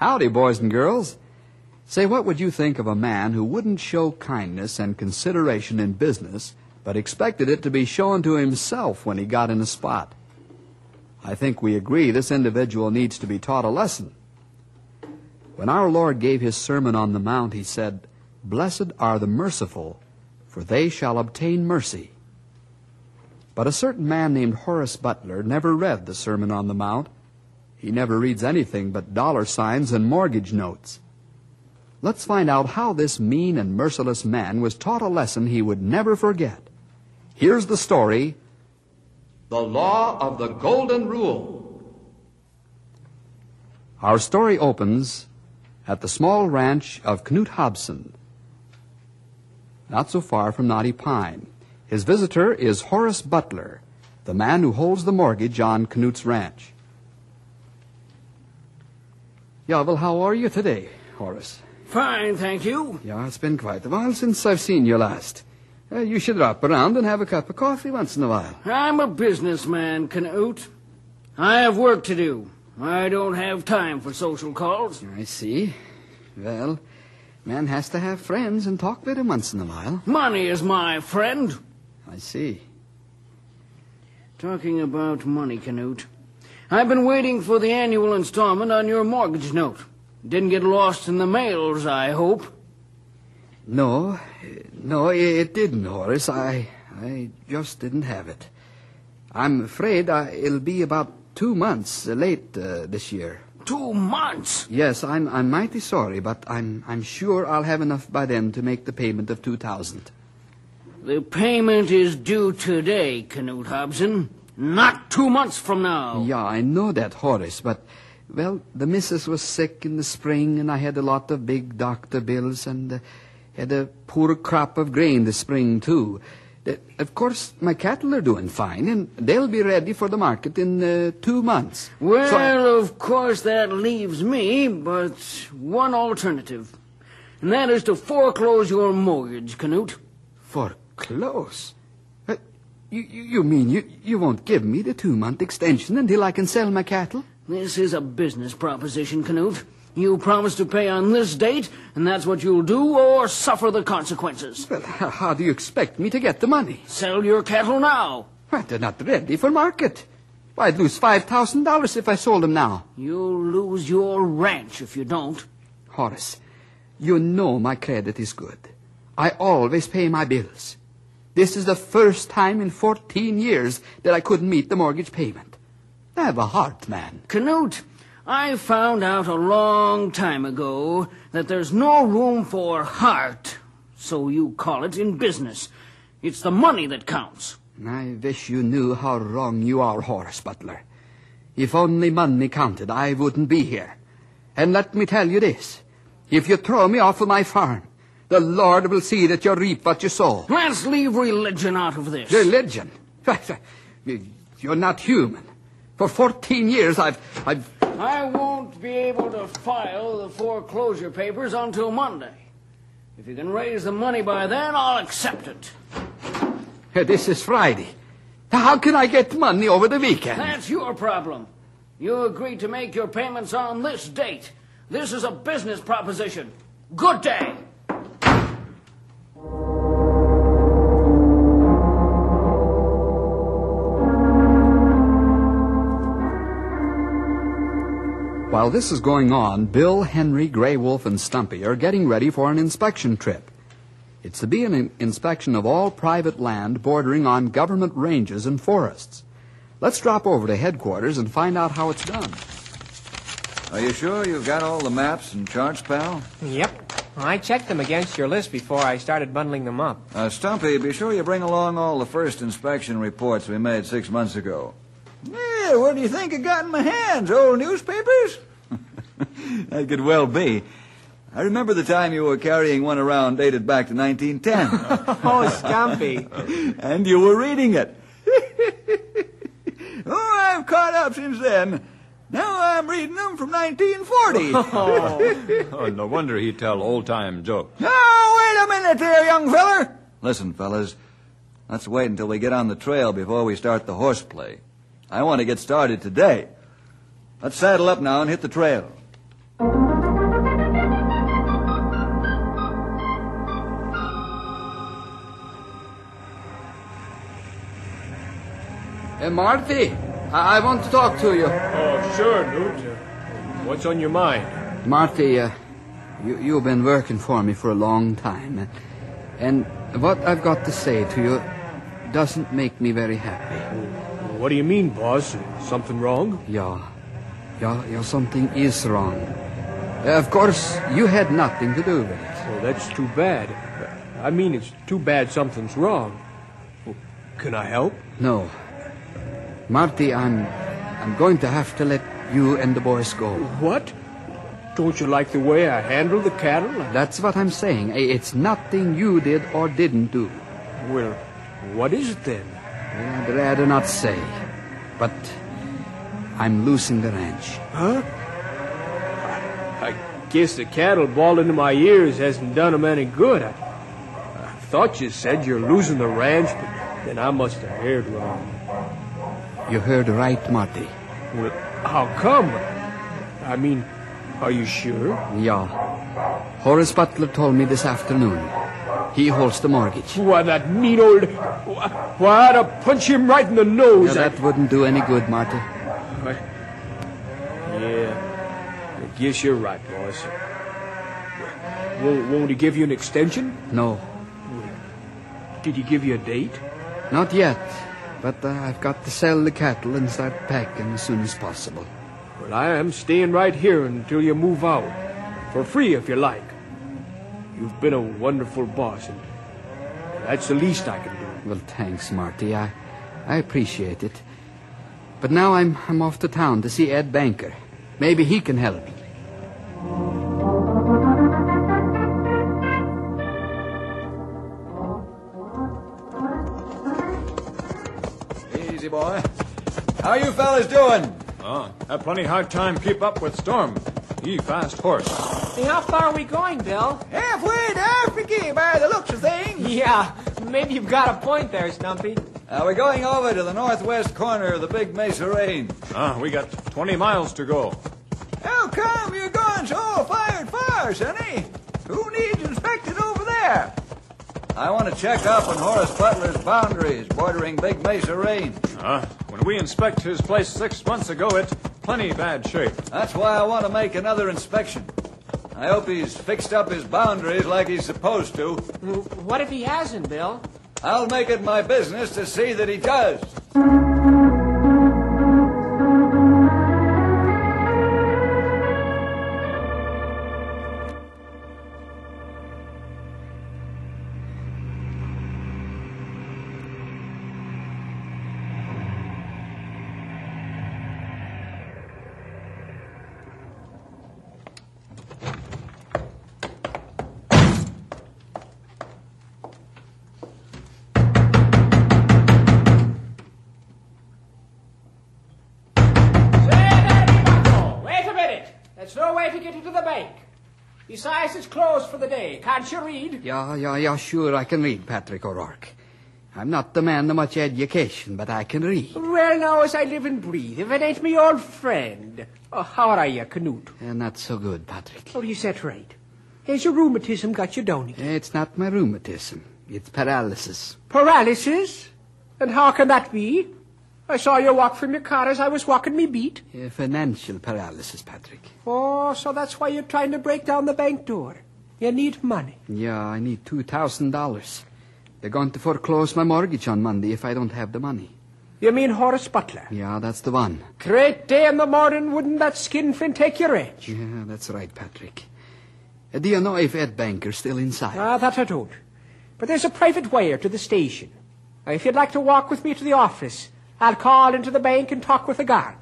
Howdy, boys and girls. Say, what would you think of a man who wouldn't show kindness and consideration in business, but expected it to be shown to himself when he got in a spot? I think we agree this individual needs to be taught a lesson. When our Lord gave his Sermon on the Mount, he said, Blessed are the merciful, for they shall obtain mercy. But a certain man named Horace Butler never read the Sermon on the Mount. He never reads anything but dollar signs and mortgage notes. Let's find out how this mean and merciless man was taught a lesson he would never forget. Here's the story The Law of the Golden Rule. Our story opens at the small ranch of Knut Hobson, not so far from Knotty Pine. His visitor is Horace Butler, the man who holds the mortgage on Knut's ranch. Yeah, well, how are you today, Horace? Fine, thank you. Yeah, it's been quite a while since I've seen you last. Uh, you should drop around and have a cup of coffee once in a while. I'm a businessman, Canute. I have work to do. I don't have time for social calls. I see. Well, man has to have friends and talk with them once in a while. Money is my friend. I see. Talking about money, Canute. I've been waiting for the annual installment on your mortgage note. Didn't get lost in the mails, I hope. No, no, it didn't, Horace. I, I just didn't have it. I'm afraid I, it'll be about two months late uh, this year. Two months? Yes, I'm, I'm mighty sorry, but I'm, I'm sure I'll have enough by then to make the payment of two thousand. The payment is due today, Canute Hobson. Not two months from now. Yeah, I know that, Horace, but, well, the missus was sick in the spring, and I had a lot of big doctor bills, and uh, had a poor crop of grain this spring, too. Uh, of course, my cattle are doing fine, and they'll be ready for the market in uh, two months. Well, So- of course, that leaves me but one alternative. And that is to foreclose your mortgage, Canute. Foreclose? You, you, you mean you, you won't give me the two-month extension until I can sell my cattle? This is a business proposition, Canute. You promise to pay on this date, and that's what you'll do, or suffer the consequences. Well, how, how do you expect me to get the money? Sell your cattle now. Well, they're not ready for market. I'd lose $5,000 if I sold them now. You'll lose your ranch if you don't. Horace, you know my credit is good. I always pay my bills. This is the first time in 14 years that I couldn't meet the mortgage payment. I have a heart, man. Canute, I found out a long time ago that there's no room for heart, so you call it, in business. It's the money that counts. I wish you knew how wrong you are, Horace Butler. If only money counted, I wouldn't be here. And let me tell you this. If you throw me off of my farm, the Lord will see that you reap what you sow. Let's leave religion out of this. Religion? You're not human. For 14 years I've, I've... I won't be able to file the foreclosure papers until Monday. If you can raise the money by then, I'll accept it. This is Friday. How can I get money over the weekend? That's your problem. You agreed to make your payments on this date. This is a business proposition. Good day. While this is going on, Bill, Henry, Grey Wolf, and Stumpy are getting ready for an inspection trip. It's to be an inspection of all private land bordering on government ranges and forests. Let's drop over to headquarters and find out how it's done. Are you sure you've got all the maps and charts, pal? Yep. I checked them against your list before I started bundling them up. Uh, Stumpy, be sure you bring along all the first inspection reports we made six months ago. Yeah, what do you think I got in my hands? Old newspapers? that could well be. I remember the time you were carrying one around dated back to 1910. Oh, Stumpy. and you were reading it. oh, I've caught up since then. Now I'm reading them from 1940. Oh, no wonder he tell old-time jokes. Now, wait a minute there, young feller. Listen, fellas, let's wait until we get on the trail before we start the horseplay. I want to get started today. Let's saddle up now and hit the trail. Marty, I, I want to talk to you. Oh, sure, Newt. Uh, What's on your mind? Marty, uh, you, you've been working for me for a long time. And what I've got to say to you doesn't make me very happy. What do you mean, boss? Something wrong? Yeah, yeah, yeah, something is wrong. Uh, of course, you had nothing to do with it. Well, that's too bad. I mean, it's too bad something's wrong. Well, can I help? No. Marty, I'm, I'm going to have to let you and the boys go. What? Don't you like the way I handle the cattle? That's what I'm saying. Eh, it's nothing you did or didn't do. Well, what is it then? I'd rather not say. But I'm losing the ranch. Huh? I guess the cattle bawling into my ears hasn't done done 'em any good. I, I thought you said you're losing the ranch, but then I must have heard wrong. You heard right, Marty. Well, how come? I mean, are you sure? Yeah. Horace Butler told me this afternoon. He holds the mortgage. Why, that mean old... Why, I'd have punch him right in the nose. Yeah, that wouldn't do any good, Marty. I- Yeah, I guess you're right, boss. Won't, won't he give you an extension? No, Did he give you a date? not yet. But uh, I've got to sell the cattle and start packing as soon as possible. Well, I am staying right here until you move out. For free, if you like. You've been a wonderful boss, and that's the least I can do. Well, thanks, Marty. I, I appreciate it. But now I'm, I'm off to town to see Ed Banker. Maybe he can help. How you fellas doing? Oh, have plenty hard time keep up with Storm. He fast horse. Hey, how far are we going, Bill? Halfway to Africa by the looks of things. Yeah, maybe you've got a point there, Stumpy. Uh, we're going over to the northwest corner of the Big Mesa Range. Ah, we got 20 miles to go. How come you're going so fired far, Sonny? Who needs inspected over there? I want to check up on Horace Butler's boundaries bordering Big Mesa Range. Ah, when we inspect his place six months ago, it's plenty bad shape. That's why I want to make another inspection. I hope he's fixed up his boundaries like he's supposed to. What if he hasn't, Bill? I'll make it my business to see that he does. Closed for the day. Can't you read? Yeah, yeah, yeah, sure, I can read, Patrick O'Rourke. I'm not the man of much education, but I can read. Well, now, as I live and breathe, if it ain't me old friend. Oh, how are you, Canute? And not so good, Patrick. Oh, you said right. Has your rheumatism got you down again? It's not my rheumatism. It's paralysis. Paralysis? And how can that be? I saw you walk from your car as I was walking me beat. Uh, financial paralysis, Patrick. Oh, so that's why you're trying to break down the bank door. You need money. Yeah, I need $2,000. They're going to foreclose my mortgage on Monday if I don't have the money. You mean Horace Butler? Yeah, that's the one. Great day in the morning, wouldn't that skinflint take your edge? Yeah, that's right, Patrick. Uh, do you know if Ed Banker's still inside? Ah, that I don't. But there's a private wire to the station. Now, If you'd like to walk with me to the office, I'll call into the bank and talk with the guard.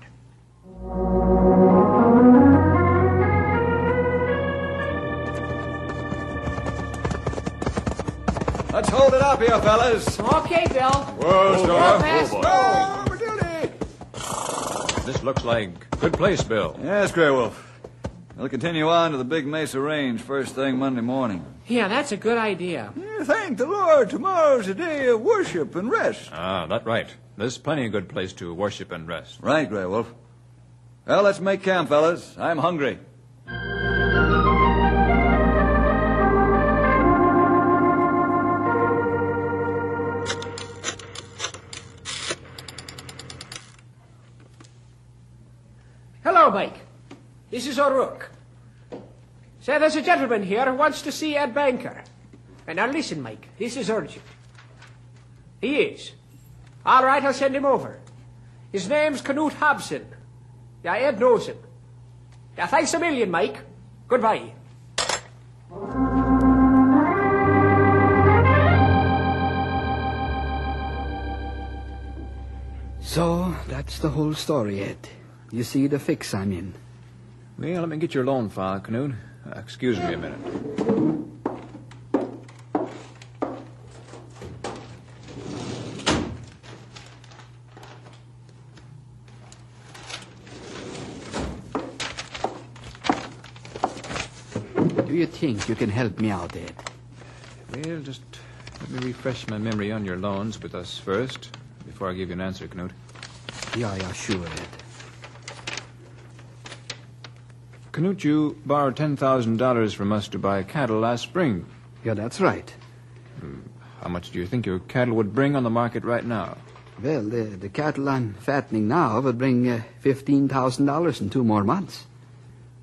Top here, fellas. Okay, Bill. Whoa, Real fast. Oh, over duty. This looks like good place, Bill. Yes, Grey Wolf. We'll continue on to the Big Mesa Range first thing Monday morning. Yeah, that's a good idea. Yeah, thank the Lord, tomorrow's a day of worship and rest. Ah, that's right. There's plenty of good place to worship and rest. Right, Grey Wolf. Well, let's make camp, fellas. I'm hungry. Is O'Rourke. Say, there's a gentleman here who wants to see Ed Banker. And now listen, Mike, this is urgent. He is. All right, I'll send him over. His name's Knut Hobson. Yeah, Ed knows him. Yeah, thanks a million, Mike. Goodbye. So, that's the whole story, Ed. You see the fix I'm in. Well, let me get your loan file, Canute. Uh, excuse me a minute. Do you think you can help me out, Ed? Well, just let me refresh my memory on your loans with us first, before I give you an answer, Canute. Yeah, yeah, sure, Ed. Canute, you borrowed $10,000 from us to buy cattle last spring. Yeah, that's right. How much do you think your cattle would bring on the market right now? Well, the, the cattle I'm fattening now would bring uh, $15,000 in two more months.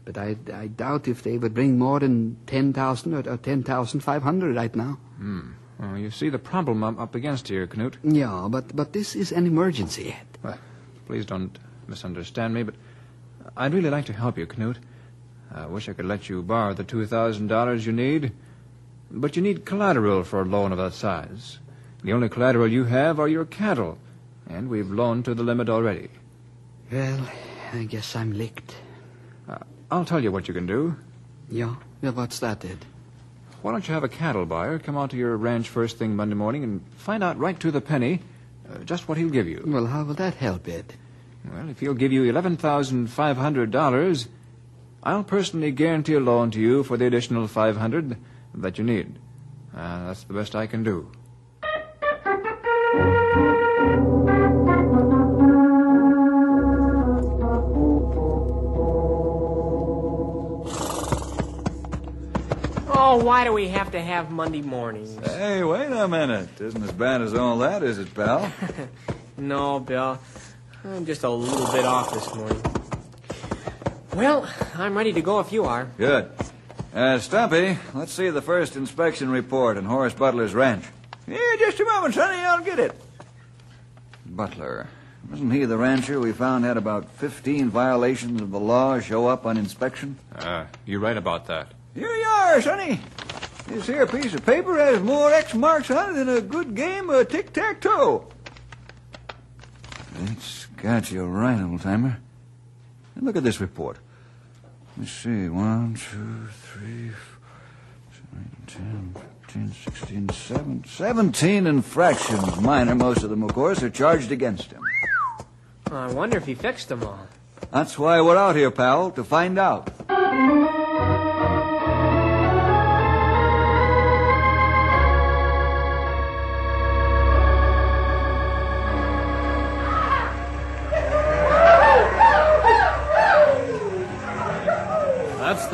But I, I doubt if they would bring more than 10000 or, or 10500 right now. Well, you see the problem I'm up against here, Knut. Yeah, but, but this is an emergency. Well, please don't misunderstand me, but I'd really like to help you, Canute. I wish I could let you borrow the $2,000 you need, but you need collateral for a loan of that size. The only collateral you have are your cattle, and we've loaned to the limit already. Well, I guess I'm licked. I'll tell you what you can do. Yeah? Yeah, what's that, Ed? Why don't you have a cattle buyer come out to your ranch first thing Monday morning and find out right to the penny uh, just what he'll give you? Well, how will that help, Ed? Well, if he'll give you $11,500, I'll personally guarantee a loan to you for the additional 500 that you need. Uh, that's the best I can do. Oh, why do we have to have Monday mornings? Hey, wait a minute. Isn't as bad as all that, is it, pal? No, Bill. I'm just a little bit off this morning. Well, I'm ready to go if you are. Good. Uh, Stumpy, let's see the first inspection report on Horace Butler's ranch. Yeah, just a moment, Sonny. I'll get it. Butler. Wasn't he the rancher we found had about 15 violations of the law show up on inspection? Uh, you're right about that. Here you are, Sonny. This here piece of paper has more X marks on it than a good game of tic-tac-toe. It's got you right, old-timer. Now Look at this report. Let's see. One, two, three, four, nine, 10, 15, 16, 17, 17 infractions. Minor, most of them, of course, are charged against him. I wonder if he fixed them all. That's why we're out here, pal, to find out.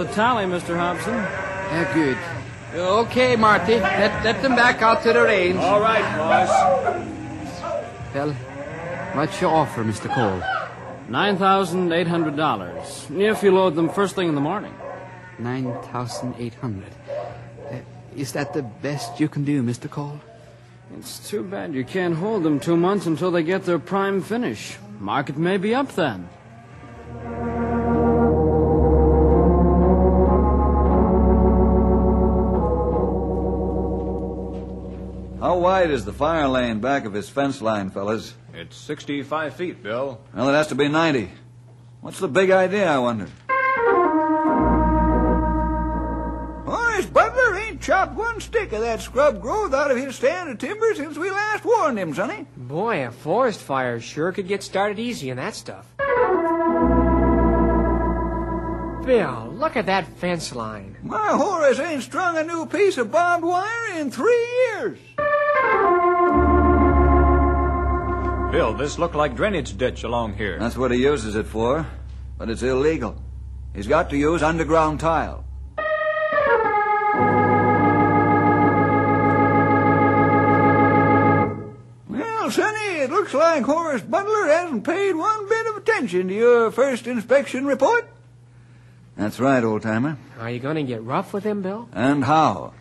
The tally, Mr. Hobson. Yeah, good. Okay, Marty. Let, let them back out to the range. All right, boss. Well, what's your offer, Mr. Cole? $9,800. If you load them first thing in the morning. 9,800. Uh, is that the best you can do, Mr. Cole? It's too bad you can't hold them two months until they get their prime finish. Market may be up then. Wide is the fire lane back of his fence line, fellas? It's 65 feet, Bill. Well, it has to be 90. What's the big idea, I wonder? Horace Butler ain't ain't chopped one stick of that scrub growth out of his stand of timber since we last warned him, sonny. Boy, a forest fire sure could get started easy in that stuff. Bill, look at that fence line. My Horace ain't strung a new piece of barbed wire in three years. Bill, this looked like drainage ditch along here. That's what he uses it for, but it's illegal. He's got to use underground tile. Well, sonny, it looks like Horace Butler hasn't paid one bit of attention to your first inspection report. That's right, old timer. Are you going to get rough with him, Bill? And how?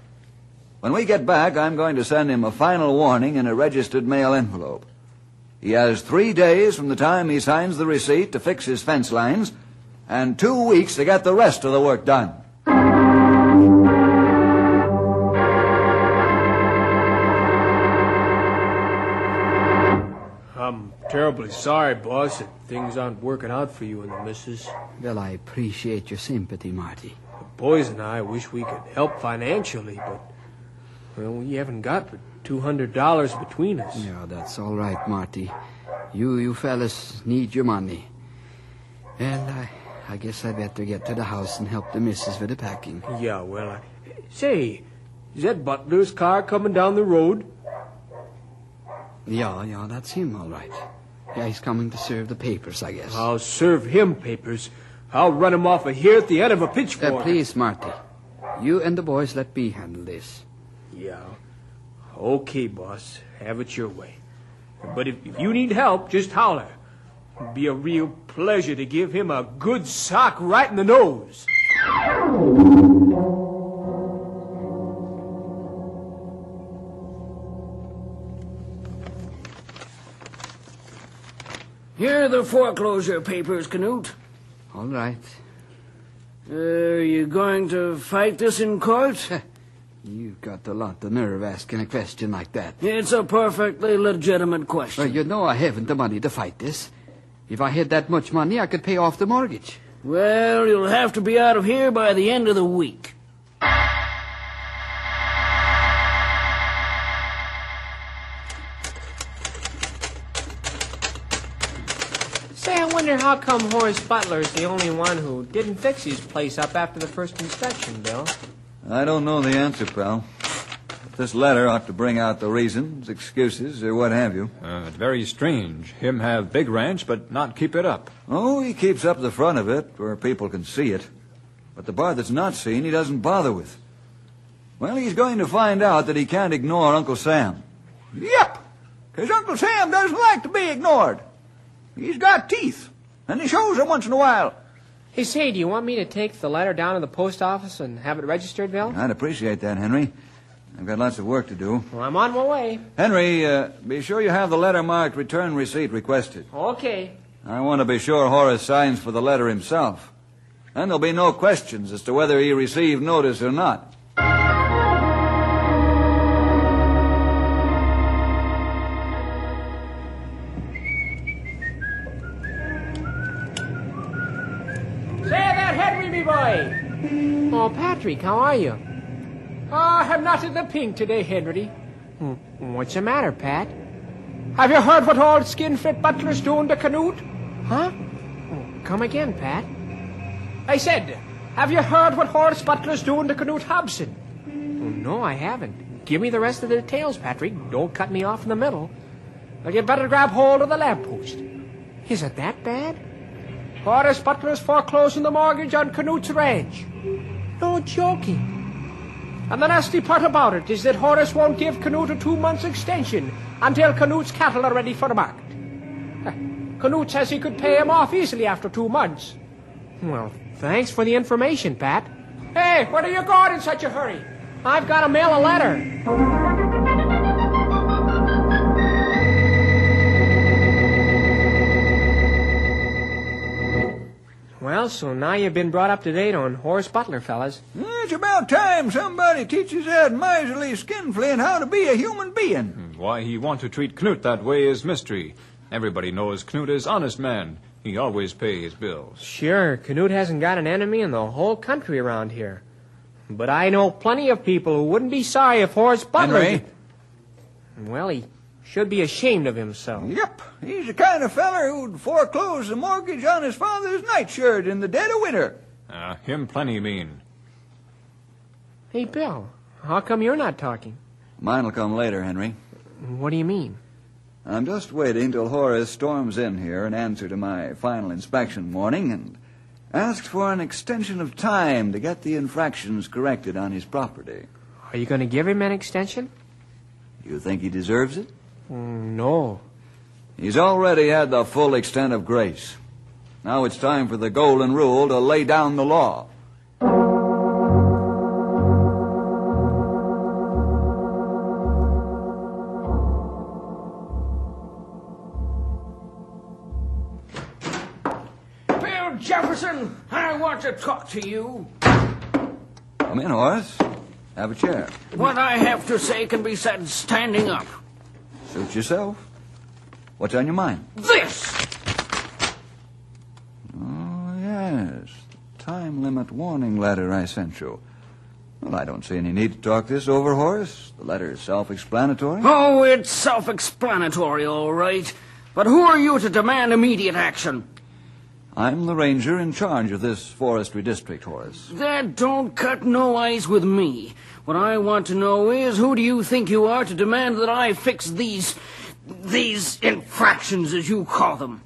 When we get back, I'm going to send him a final warning in a registered mail envelope. He has three days from the time he signs the receipt to fix his fence lines, and two weeks to get the rest of the work done. I'm terribly sorry, boss, that things aren't working out for you and the missus. Well, I appreciate your sympathy, Marty. The boys and I wish we could help financially, but, well, we haven't got but $200 between us. Yeah, that's all right, Marty. You you fellas need your money. Well, I, I guess I better get to the house and help the missus with the packing. Yeah, well, I... Say, is that Butler's car coming down the road? Yeah, yeah, that's him, all right. Yeah, he's coming to serve the papers, I guess. I'll serve him papers. I'll run him off of here at the end of a Uh, pitchfork. please, Marty. You and the boys let me handle this. Yeah. Okay, boss. Have it your way. But if, if you need help, just holler. It'd be a real pleasure to give him a good sock right in the nose. Here are the foreclosure papers, Canute. All right. Are you going to fight this in court? You've got a lot of nerve asking a question like that. It's a perfectly legitimate question. Well, you know I haven't the money to fight this. If I had that much money, I could pay off the mortgage. Well, you'll have to be out of here by the end of the week. Say, I wonder how come Horace Butler's the only one who didn't fix his place up after the first inspection, Bill. I don't know the answer, pal. But this letter ought to bring out the reasons, excuses, or what have you. Uh, very strange. Him have big ranch, but not keep it up. Oh, he keeps up the front of it where people can see it. But the part that's not seen, he doesn't bother with. Well, he's going to find out that he can't ignore Uncle Sam. Yep, 'cause Uncle Sam doesn't like to be ignored. He's got teeth, and he shows them once in a while. Hey, say, do you want me to take the letter down to the post office and have it registered, Bill? I'd appreciate that, Henry. I've got lots of work to do. Well, I'm on my way. Henry, uh, be sure you have the letter marked return receipt requested. Okay. I want to be sure Horace signs for the letter himself. Then there'll be no questions as to whether he received notice or not. Patrick, how are you? Oh, I'm not in the pink today, Henry. Hmm, What's the matter, Pat? Have you heard what old Skinflint Butler's doing to Canute? Huh? Oh, come again, Pat. I said, have you heard what Horace Butler's doing to Canute Hobson? Oh, no, I haven't. Give me the rest of the details, Patrick. Don't cut me off in the middle. Well, you'd better grab hold of the lamppost. Is it that bad? Horace Butler's foreclosing the mortgage on Canute's ranch. No joking. And the nasty part about it is that Horace won't give Canute a two months extension until Canute's cattle are ready for the market. Canute says he could pay him off easily after two months. Well, thanks for the information, Pat. Hey, where are you going in such a hurry? I've got to mail a letter. Well, so now you've been brought up to date on Horace Butler, fellas. It's about time somebody teaches that miserly skinflint how to be a human being. Hmm, why he want to treat Knut that way is mystery. Everybody knows Knut is honest man. He always pay his bills. Sure, Canute hasn't got an enemy in the whole country around here. But I know plenty of people who wouldn't be sorry if Horace Butler. Henry? Well, he should be ashamed of himself. Yep, he's the kind of feller who'd foreclose the mortgage on his father's nightshirt in the dead of winter. Uh, him plenty mean. Hey, Bill, how come you're not talking? Mine'll come later, Henry. What do you mean? I'm just waiting till Horace storms in here in answer to my final inspection warning and asks for an extension of time to get the infractions corrected on his property. Are you going to give him an extension? You think he deserves it? No. He's already had the full extent of grace. Now it's time for the golden rule to lay down the law. Bill Jefferson, I want to talk to you. Come in, Horace. Have a chair. What I have to say can be said standing up. Suit yourself. What's on your mind? This! Oh, yes. The time limit warning letter I sent you. Well, I don't see any need to talk this over, Horace. The letter is self explanatory. Oh, it's self explanatory, all right. But who are you to demand immediate action? I'm the ranger in charge of this forestry district, Horace. That don't cut no ice with me. What I want to know is who do you think you are to demand that I fix these. these infractions, as you call them?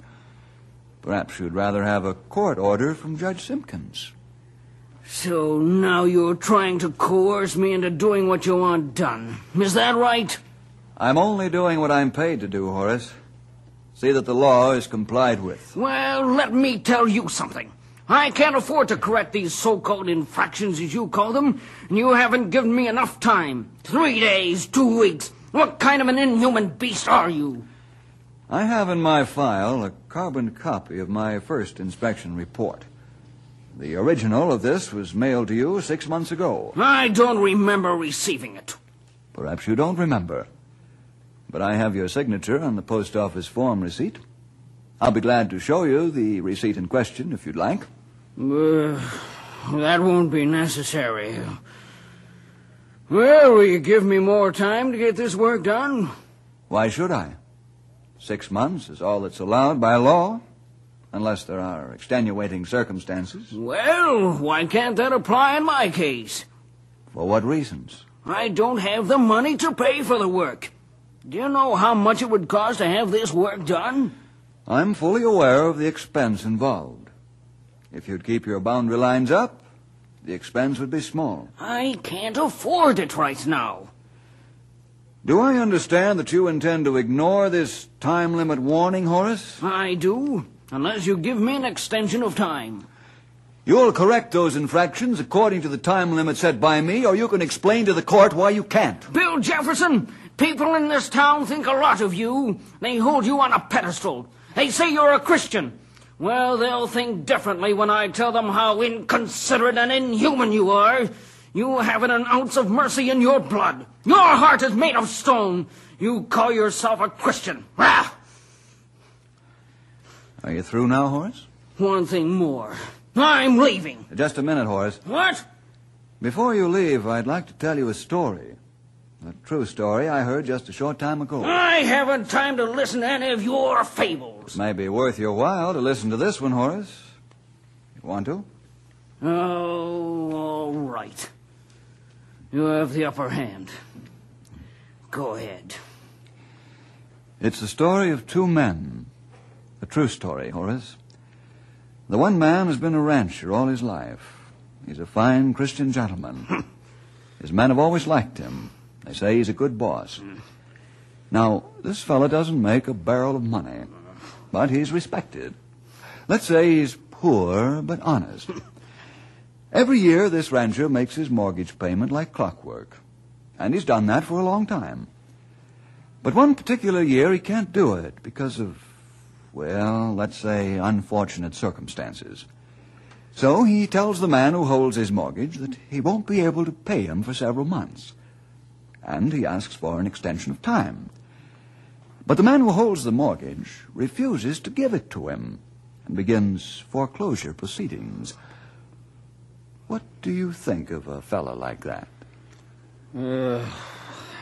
Perhaps you'd rather have a court order from Judge Simpkins. So now you're trying to coerce me into doing what you want done. Is that right? I'm only doing what I'm paid to do, Horace. See that the law is complied with. Well, let me tell you something. I can't afford to correct these so-called infractions, as you call them, and you haven't given me enough time. Three days, two weeks. What kind of an inhuman beast are you? I have in my file a carbon copy of my first inspection report. The original of this was mailed to you six months ago. I don't remember receiving it. Perhaps you don't remember. But I have your signature on the post office form receipt. I'll be glad to show you the receipt in question if you'd like. Uh, that won't be necessary. Well, will you give me more time to get this work done? Why should I? Six months is all that's allowed by law, unless there are extenuating circumstances. Well, why can't that apply in my case? For what reasons? I don't have the money to pay for the work. Do you know how much it would cost to have this work done? I'm fully aware of the expense involved. If you'd keep your boundary lines up, the expense would be small. I can't afford it right now. Do I understand that you intend to ignore this time limit warning, Horace? I do, unless you give me an extension of time. You'll correct those infractions according to the time limit set by me, or you can explain to the court why you can't. Bill Jefferson, people in this town think a lot of you. They hold you on a pedestal. They say you're a Christian. Well, they'll think differently when I tell them how inconsiderate and inhuman you are. You haven't an ounce of mercy in your blood. Your heart is made of stone. You call yourself a Christian. Ah! Are you through now, Horace? One thing more. I'm leaving. Just a minute, Horace. What? Before you leave, I'd like to tell you a story. A true story I heard just a short time ago. I haven't time to listen to any of your fables. It may be worth your while to listen to this one, Horace. You want to? Oh, all right. You have the upper hand. Go ahead. It's the story of two men. A true story, Horace. The one man has been a rancher all his life. He's a fine Christian gentleman. his men have always liked him. They say he's a good boss. Now, this fellow doesn't make a barrel of money, but he's respected. Let's say he's poor but honest. Every year, this rancher makes his mortgage payment like clockwork, and he's done that for a long time. But one particular year, he can't do it because of, well, let's say unfortunate circumstances. So he tells the man who holds his mortgage that he won't be able to pay him for several months and he asks for an extension of time. But the man who holds the mortgage refuses to give it to him and begins foreclosure proceedings. What do you think of a fellow like that? Uh,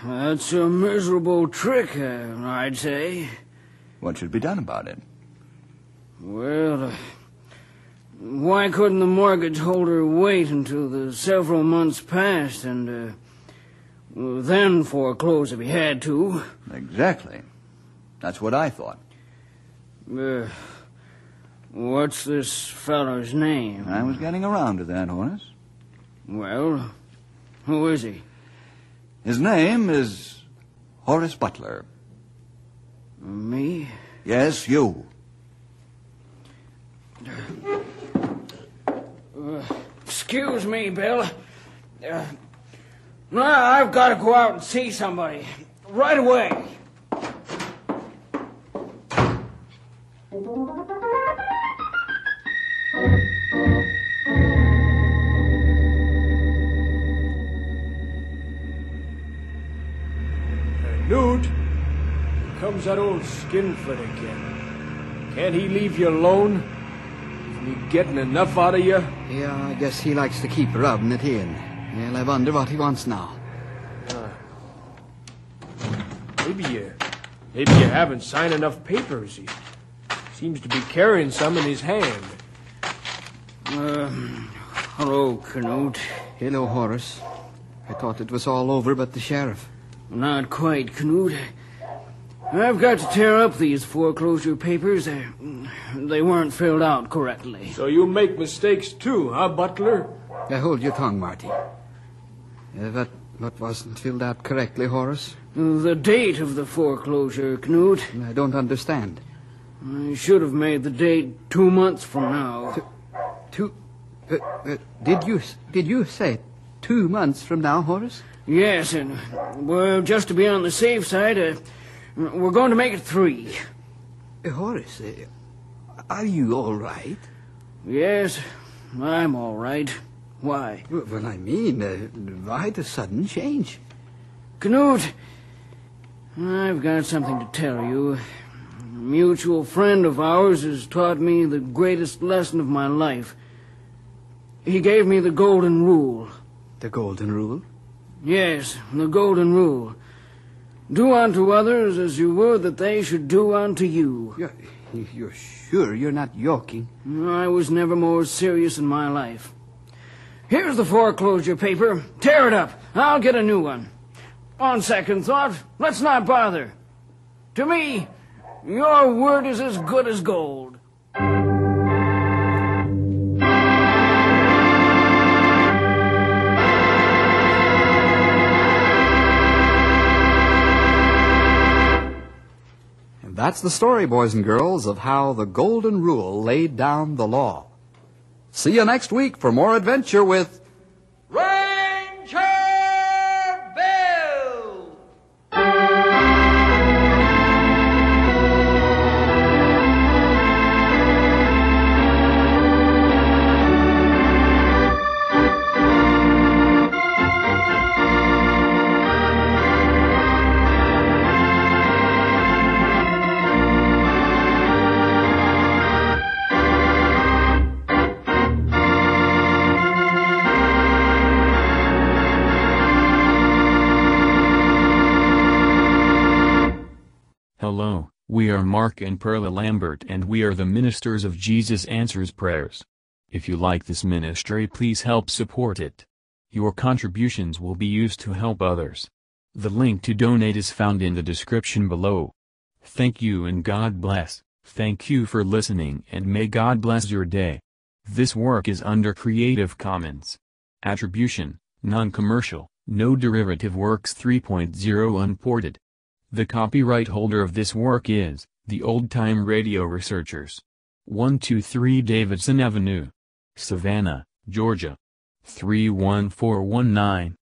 that's a miserable trick, uh, I'd say. What should be done about it? Well, uh, why couldn't the mortgage holder wait until the several months passed and uh, then foreclose if he had to? Exactly. That's what I thought. Uh, what's this fellow's name? I was getting around to that, Horace. Well, who is he? His name is Horace Butler. Me? Yes, you. Excuse me, Bill. Uh, no, I've got to go out and see somebody. Right away. Newt, here comes that old skinflint again. Can't he leave you alone? Isn't he getting enough out of you? Yeah, I guess he likes to keep rubbing it in. Well, I wonder what he wants now. Maybe you, maybe you haven't signed enough papers. He seems to be carrying some in his hand. Um, hello, Canute. Hello, Horace. I thought it was all over but the sheriff. Not quite, Canute. I've got to tear up these foreclosure papers. They, they weren't filled out correctly. So you make mistakes too, huh, Butler? Uh, hold your tongue, Marty. Uh, what, what wasn't filled out correctly, Horace? The date of the foreclosure, Canute. I don't understand. I should have made the date two months from now. Two. Uh, uh, did you did you say two months from now, Horace? Yes, and, well, just to be on the safe side, uh, we're going to make it three. Uh, Horace, uh, are you all right? Yes, I'm all right. Why? Well, I mean, uh, why the sudden change? Canute, I've got something to tell you. A mutual friend of ours has taught me the greatest lesson of my life. He gave me the golden rule. The golden rule? Yes, the golden rule. Do unto others as you would that they should do unto you. You're, you're sure you're not yoking? I was never more serious in my life. Here's the foreclosure paper. Tear it up. I'll get a new one. On second thought, let's not bother. To me, your word is as good as gold. And that's the story, boys and girls, of how the golden rule laid down the law. See you next week for more adventure with we are Mark and Perla Lambert and we are the ministers of Jesus Answers Prayers. If you like this ministry please help support it. Your contributions will be used to help others. The link to donate is found in the description below. Thank you and God bless. Thank you for listening and may God bless your day. This work is under Creative Commons. Attribution, non-commercial, no derivative works 3.0 unported. The copyright holder of this work is, the Old Time Radio Researchers. 123 Davidson Avenue. Savannah, Georgia. 31419.